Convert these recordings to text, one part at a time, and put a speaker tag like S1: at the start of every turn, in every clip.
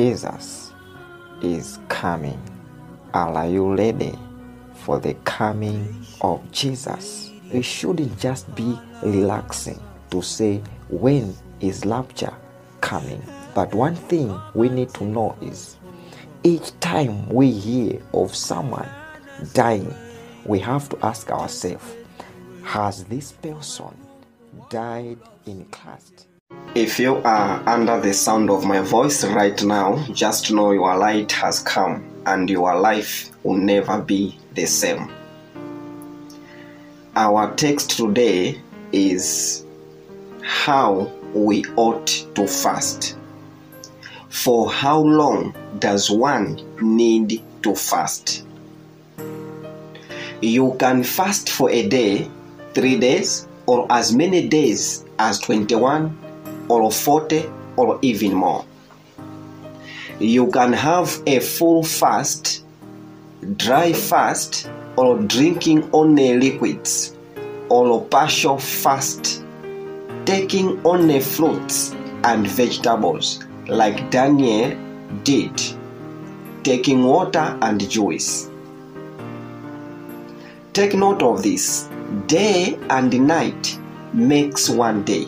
S1: Jesus is coming. Are you ready for the coming of Jesus? We shouldn't just be relaxing to say, when is rapture coming? But one thing we need to know is each time we hear of someone dying, we have to ask ourselves, has this person died in Christ? If you are under the sound of my voice right now, just know your light has come and your life will never be the same. Our text today is how we ought to fast. For how long does one need to fast? You can fast for a day, three days, or as many days as 21 or 40 or even more. You can have a full fast, dry fast, or drinking only liquids, or partial fast, taking only fruits and vegetables like Daniel did, taking water and juice. Take note of this day and night makes one day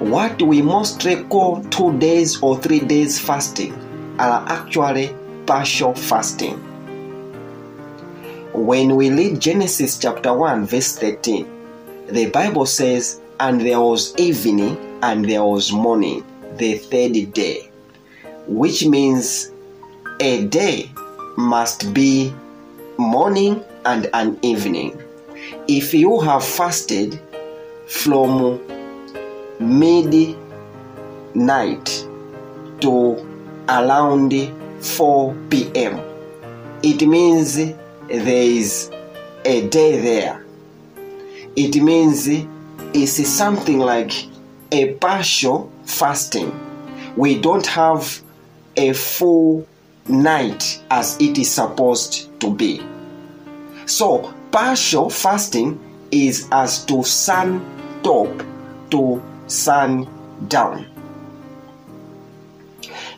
S1: what we mostly call two days or three days fasting are actually partial fasting. When we read Genesis chapter 1, verse 13, the Bible says, And there was evening and there was morning, the third day, which means a day must be morning and an evening. If you have fasted from midnight to around 4 p.m. It means there is a day there. It means it's something like a partial fasting. We don't have a full night as it is supposed to be. So, partial fasting is as to sun top to sun down.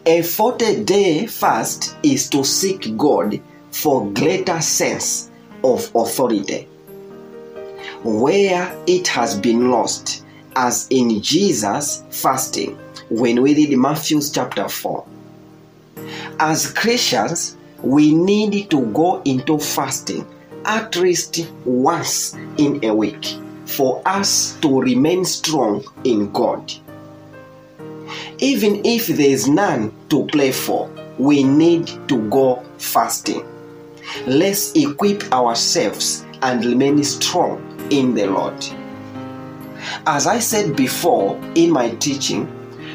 S1: A 40 day fast is to seek God for greater sense of authority where it has been lost, as in Jesus fasting when we read Matthew chapter 4. As Christians, we need to go into fasting at least once in a week for us to remain strong in God. Even if there is none to play for, we need to go fasting. Let's equip ourselves and remain strong in the Lord. As I said before in my teaching,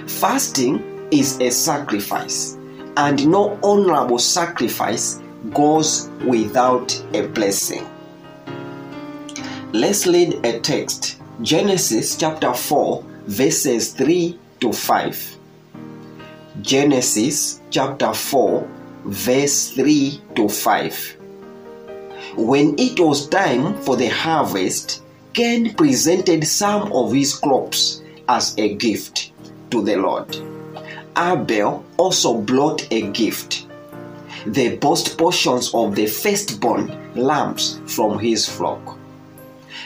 S1: fasting is a sacrifice, and no honorable sacrifice goes without a blessing. Let's read a text Genesis chapter 4, verses 3 to 5. Genesis chapter 4, verse 3 to 5. When it was time for the harvest, Cain presented some of his crops as a gift to the Lord. Abel also brought a gift the best portions of the firstborn lambs from his flock.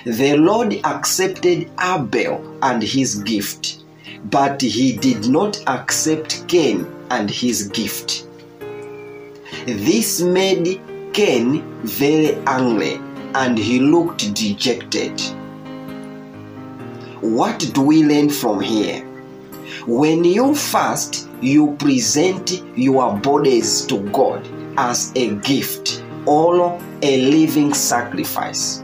S1: The Lord accepted Abel and his gift, but he did not accept Cain and his gift. This made Cain very angry and he looked dejected. What do we learn from here? When you fast, you present your bodies to God as a gift or a living sacrifice.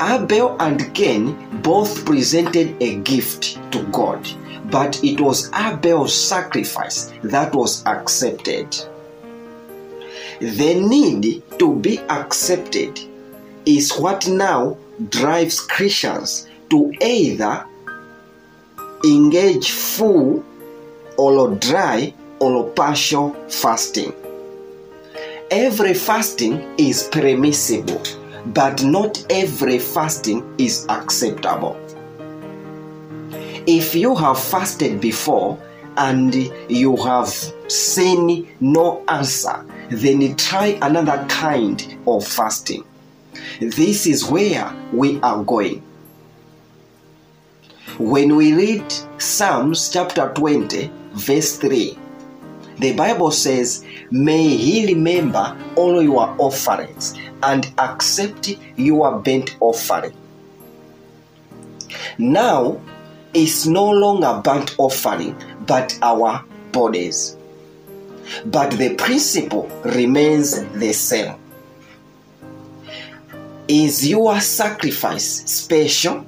S1: Abel and Cain both presented a gift to God, but it was Abel's sacrifice that was accepted. The need to be accepted is what now drives Christians to either engage full or dry or partial fasting. Every fasting is permissible but not every fasting is acceptable. If you have fasted before and you have seen no answer, then try another kind of fasting. This is where we are going. When we read Psalms chapter 20, verse 3, the Bible says, May he remember all your offerings and accept your burnt offering. Now, it's no longer burnt offering, but our bodies. But the principle remains the same. Is your sacrifice special?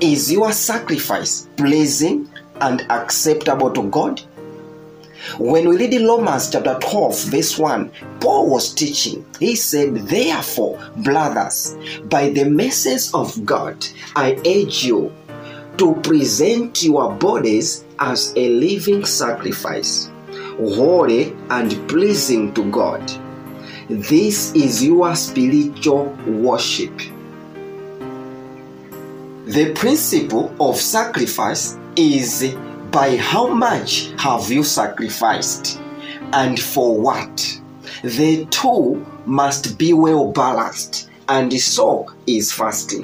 S1: Is your sacrifice pleasing and acceptable to God? When we read in Romans chapter 12, verse 1, Paul was teaching. He said, Therefore, brothers, by the mercies of God, I urge you to present your bodies as a living sacrifice, holy and pleasing to God. This is your spiritual worship. The principle of sacrifice is by how much have you sacrificed and for what? The two must be well balanced, and so is fasting.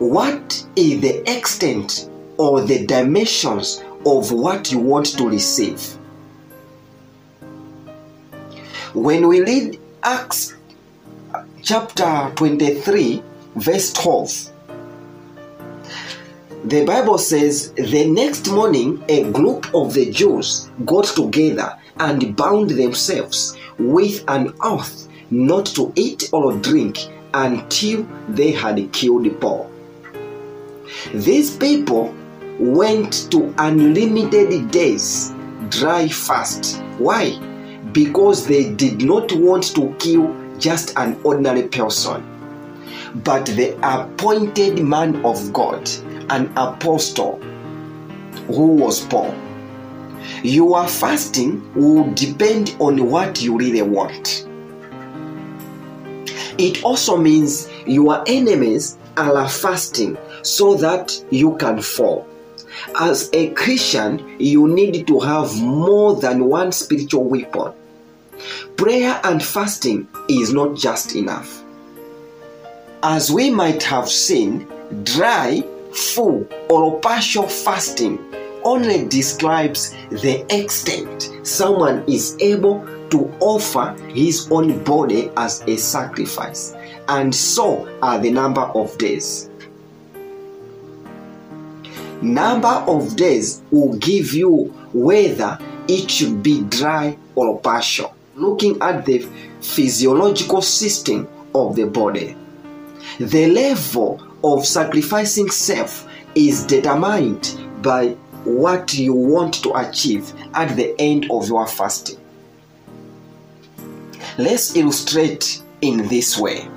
S1: What is the extent or the dimensions of what you want to receive? When we read Acts chapter 23, verse 12, the Bible says the next morning a group of the Jews got together and bound themselves with an oath not to eat or drink until they had killed Paul. These people went to unlimited days dry fast. Why? Because they did not want to kill just an ordinary person, but the appointed man of God, an apostle who was Paul. Your fasting will depend on what you really want. It also means your enemies are fasting so that you can fall. As a Christian, you need to have more than one spiritual weapon. Prayer and fasting is not just enough. As we might have seen, dry, full, or partial fasting only describes the extent someone is able to offer his own body as a sacrifice, and so are the number of days. Number of days will give you whether it should be dry or partial, looking at the physiological system of the body. The level of sacrificing self is determined by what you want to achieve at the end of your fasting. Let's illustrate in this way.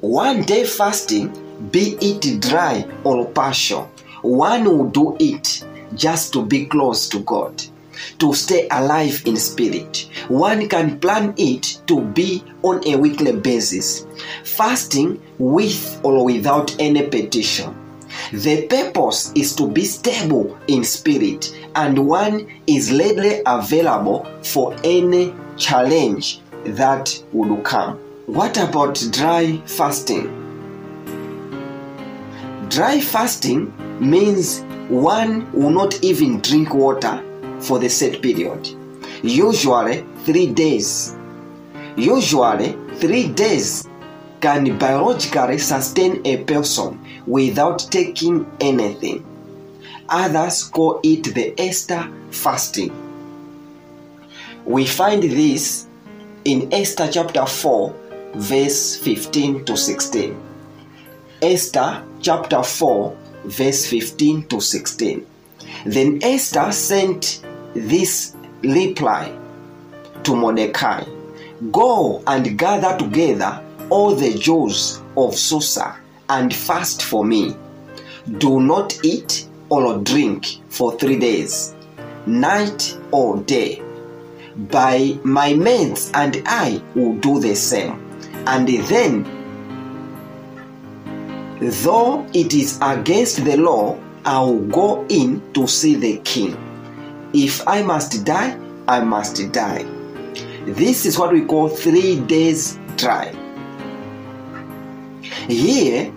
S1: One day fasting, be it dry or partial, one will do it just to be close to God, to stay alive in spirit. One can plan it to be on a weekly basis, fasting with or without any petition. The purpose is to be stable in spirit, and one is readily available for any challenge that would come. What about dry fasting? Dry fasting means one will not even drink water for the set period, usually three days. Usually, three days can biologically sustain a person without taking anything. Others call it the Esther fasting. We find this in Esther chapter 4, verse 15 to 16. Esther chapter 4, verse 15 to 16. Then Esther sent this reply to Mordecai Go and gather together all the Jews of Susa and fast for me. Do not eat or drink for three days, night or day. By my mates and I will do the same. And then, though it is against the law I'll go in to see the king. If I must die, I must die. This is what we call three days dry. Here,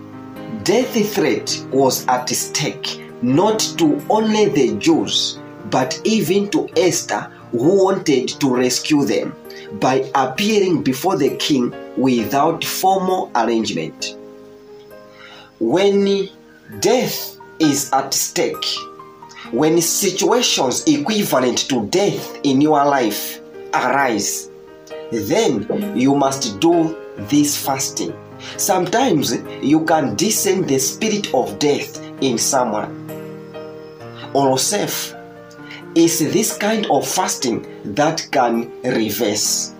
S1: death threat was at stake not to only the Jews, but even to Esther, who wanted to rescue them by appearing before the king without formal arrangement. When death is at stake, when situations equivalent to death in your life arise, then you must do this fasting. Sometimes you can discern the spirit of death in someone. Or safe is this kind of fasting that can reverse.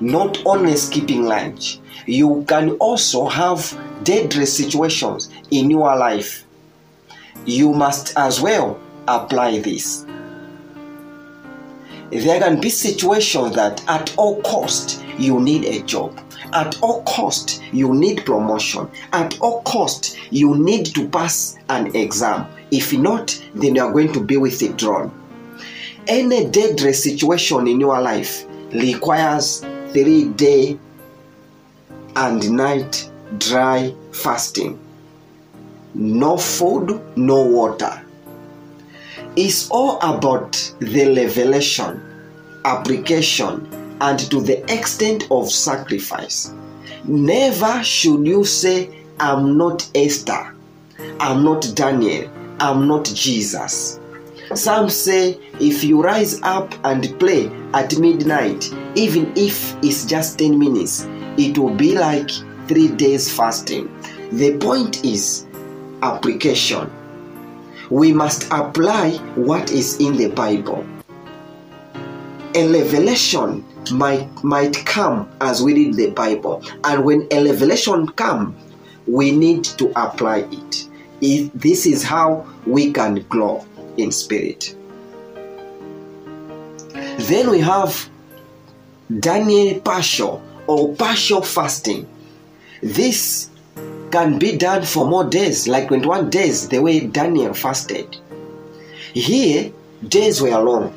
S1: Not only skipping lunch, you can also have deadly situations in your life. You must as well apply this. There can be situations that at all cost you need a job. At all cost you need promotion. At all cost you need to pass an exam. If not, then you are going to be withdrawn. Any deadly situation in your life requires three day and night dry fasting. No food, no water. It's all about the revelation, application, and to the extent of sacrifice. Never should you say, I'm not Esther, I'm not Daniel, I'm not Jesus. Some say if you rise up and play at midnight, even if it's just 10 minutes, it will be like three days fasting. The point is application. We must apply what is in the Bible. A revelation might, might come as we read the Bible, and when a revelation comes, we need to apply it. If this is how we can grow in spirit. Then we have Daniel partial or partial fasting. This can be done for more days, like 21 days, the way Daniel fasted. Here, days were long,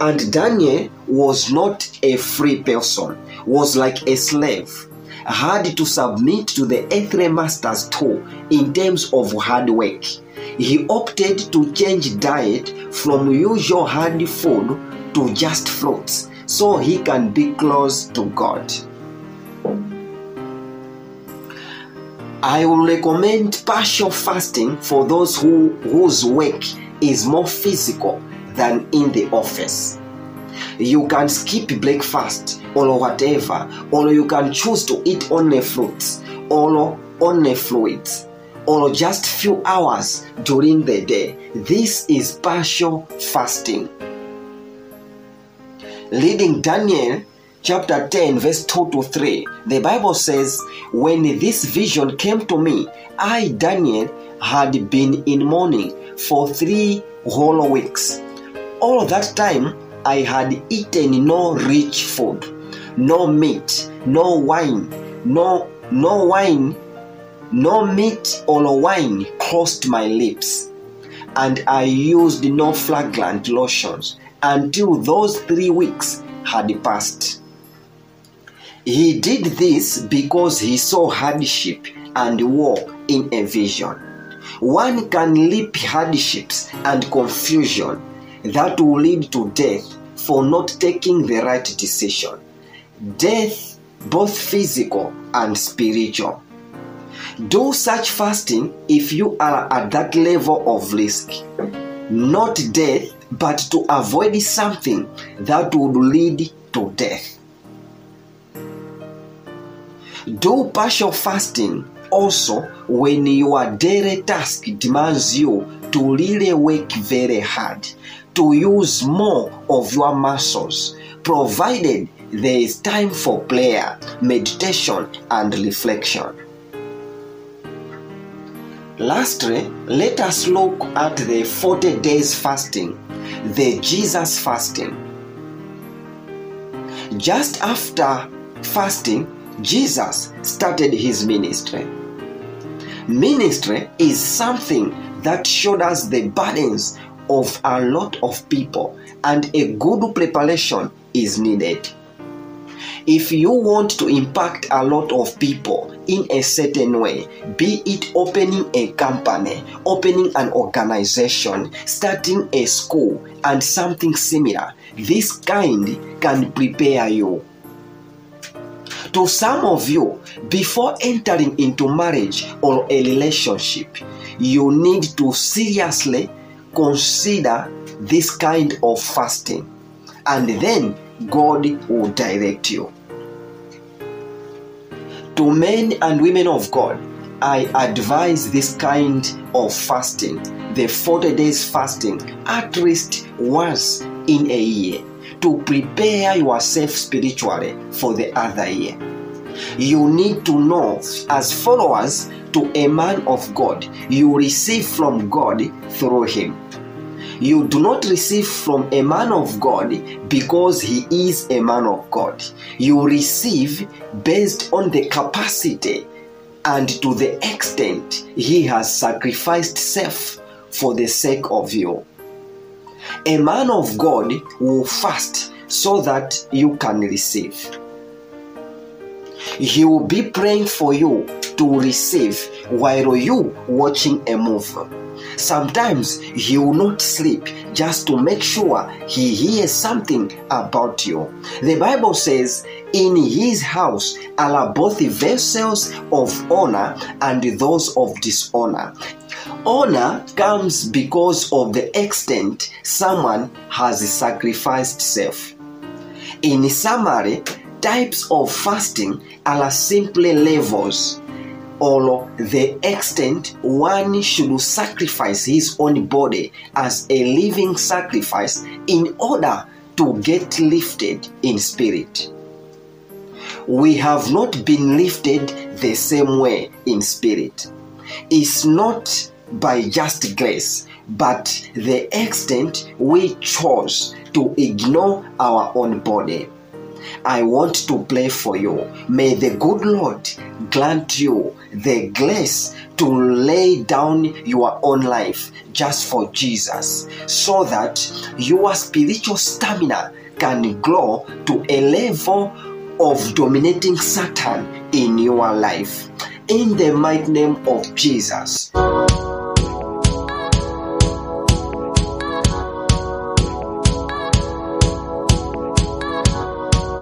S1: and Daniel was not a free person, was like a slave, had to submit to the earthly master's tool in terms of hard work. He opted to change diet from usual hard food to just fruits so he can be close to God. I will recommend partial fasting for those who, whose work is more physical than in the office. You can skip breakfast or whatever, or you can choose to eat only fruits or only fluids or just few hours during the day. This is partial fasting. Reading Daniel chapter 10, verse 2 to 3, the Bible says, When this vision came to me, I, Daniel, had been in mourning for three whole weeks. All that time, I had eaten no rich food, no meat, no wine, no no wine, no meat or wine crossed my lips, and I used no fragrant lotions until those three weeks had passed. He did this because he saw hardship and war in a vision. One can leap hardships and confusion that will lead to death for not taking the right decision. Death, both physical and spiritual. Do such fasting if you are at that level of risk. Not death, but to avoid something that would lead to death. Do partial fasting also when your daily task demands you to really work very hard, to use more of your muscles, provided there is time for prayer, meditation, and reflection. Lastly, let us look at the 40 days fasting, the Jesus fasting. Just after fasting, Jesus started his ministry. Ministry is something that shoulders the burdens of a lot of people, and a good preparation is needed. If you want to impact a lot of people in a certain way, be it opening a company, opening an organization, starting a school, and something similar, this kind can prepare you. To some of you, before entering into marriage or a relationship, you need to seriously consider this kind of fasting, and then God will direct you. To men and women of God, I advise this kind of fasting, the 40 days fasting, at least once in a year to prepare yourself spiritually for the other year. You need to know, as followers to a man of God, you receive from God through him. You do not receive from a man of God because he is a man of God. You receive based on the capacity and to the extent he has sacrificed self for the sake of you. A man of God will fast so that you can receive. He will be praying for you to receive while you watching a movie. Sometimes he will not sleep just to make sure he hears something about you. The Bible says, In his house are both vessels of honor and those of dishonor. Honor comes because of the extent someone has sacrificed self. In summary, types of fasting are simply levels or the extent one should sacrifice his own body as a living sacrifice in order to get lifted in spirit. We have not been lifted the same way in spirit. It's not by just grace, but the extent we chose to ignore our own body. I want to play for you. May the good Lord grant you the grace to lay down your own life just for Jesus so that your spiritual stamina can grow to a level of dominating Satan in your life. In the mighty name of Jesus.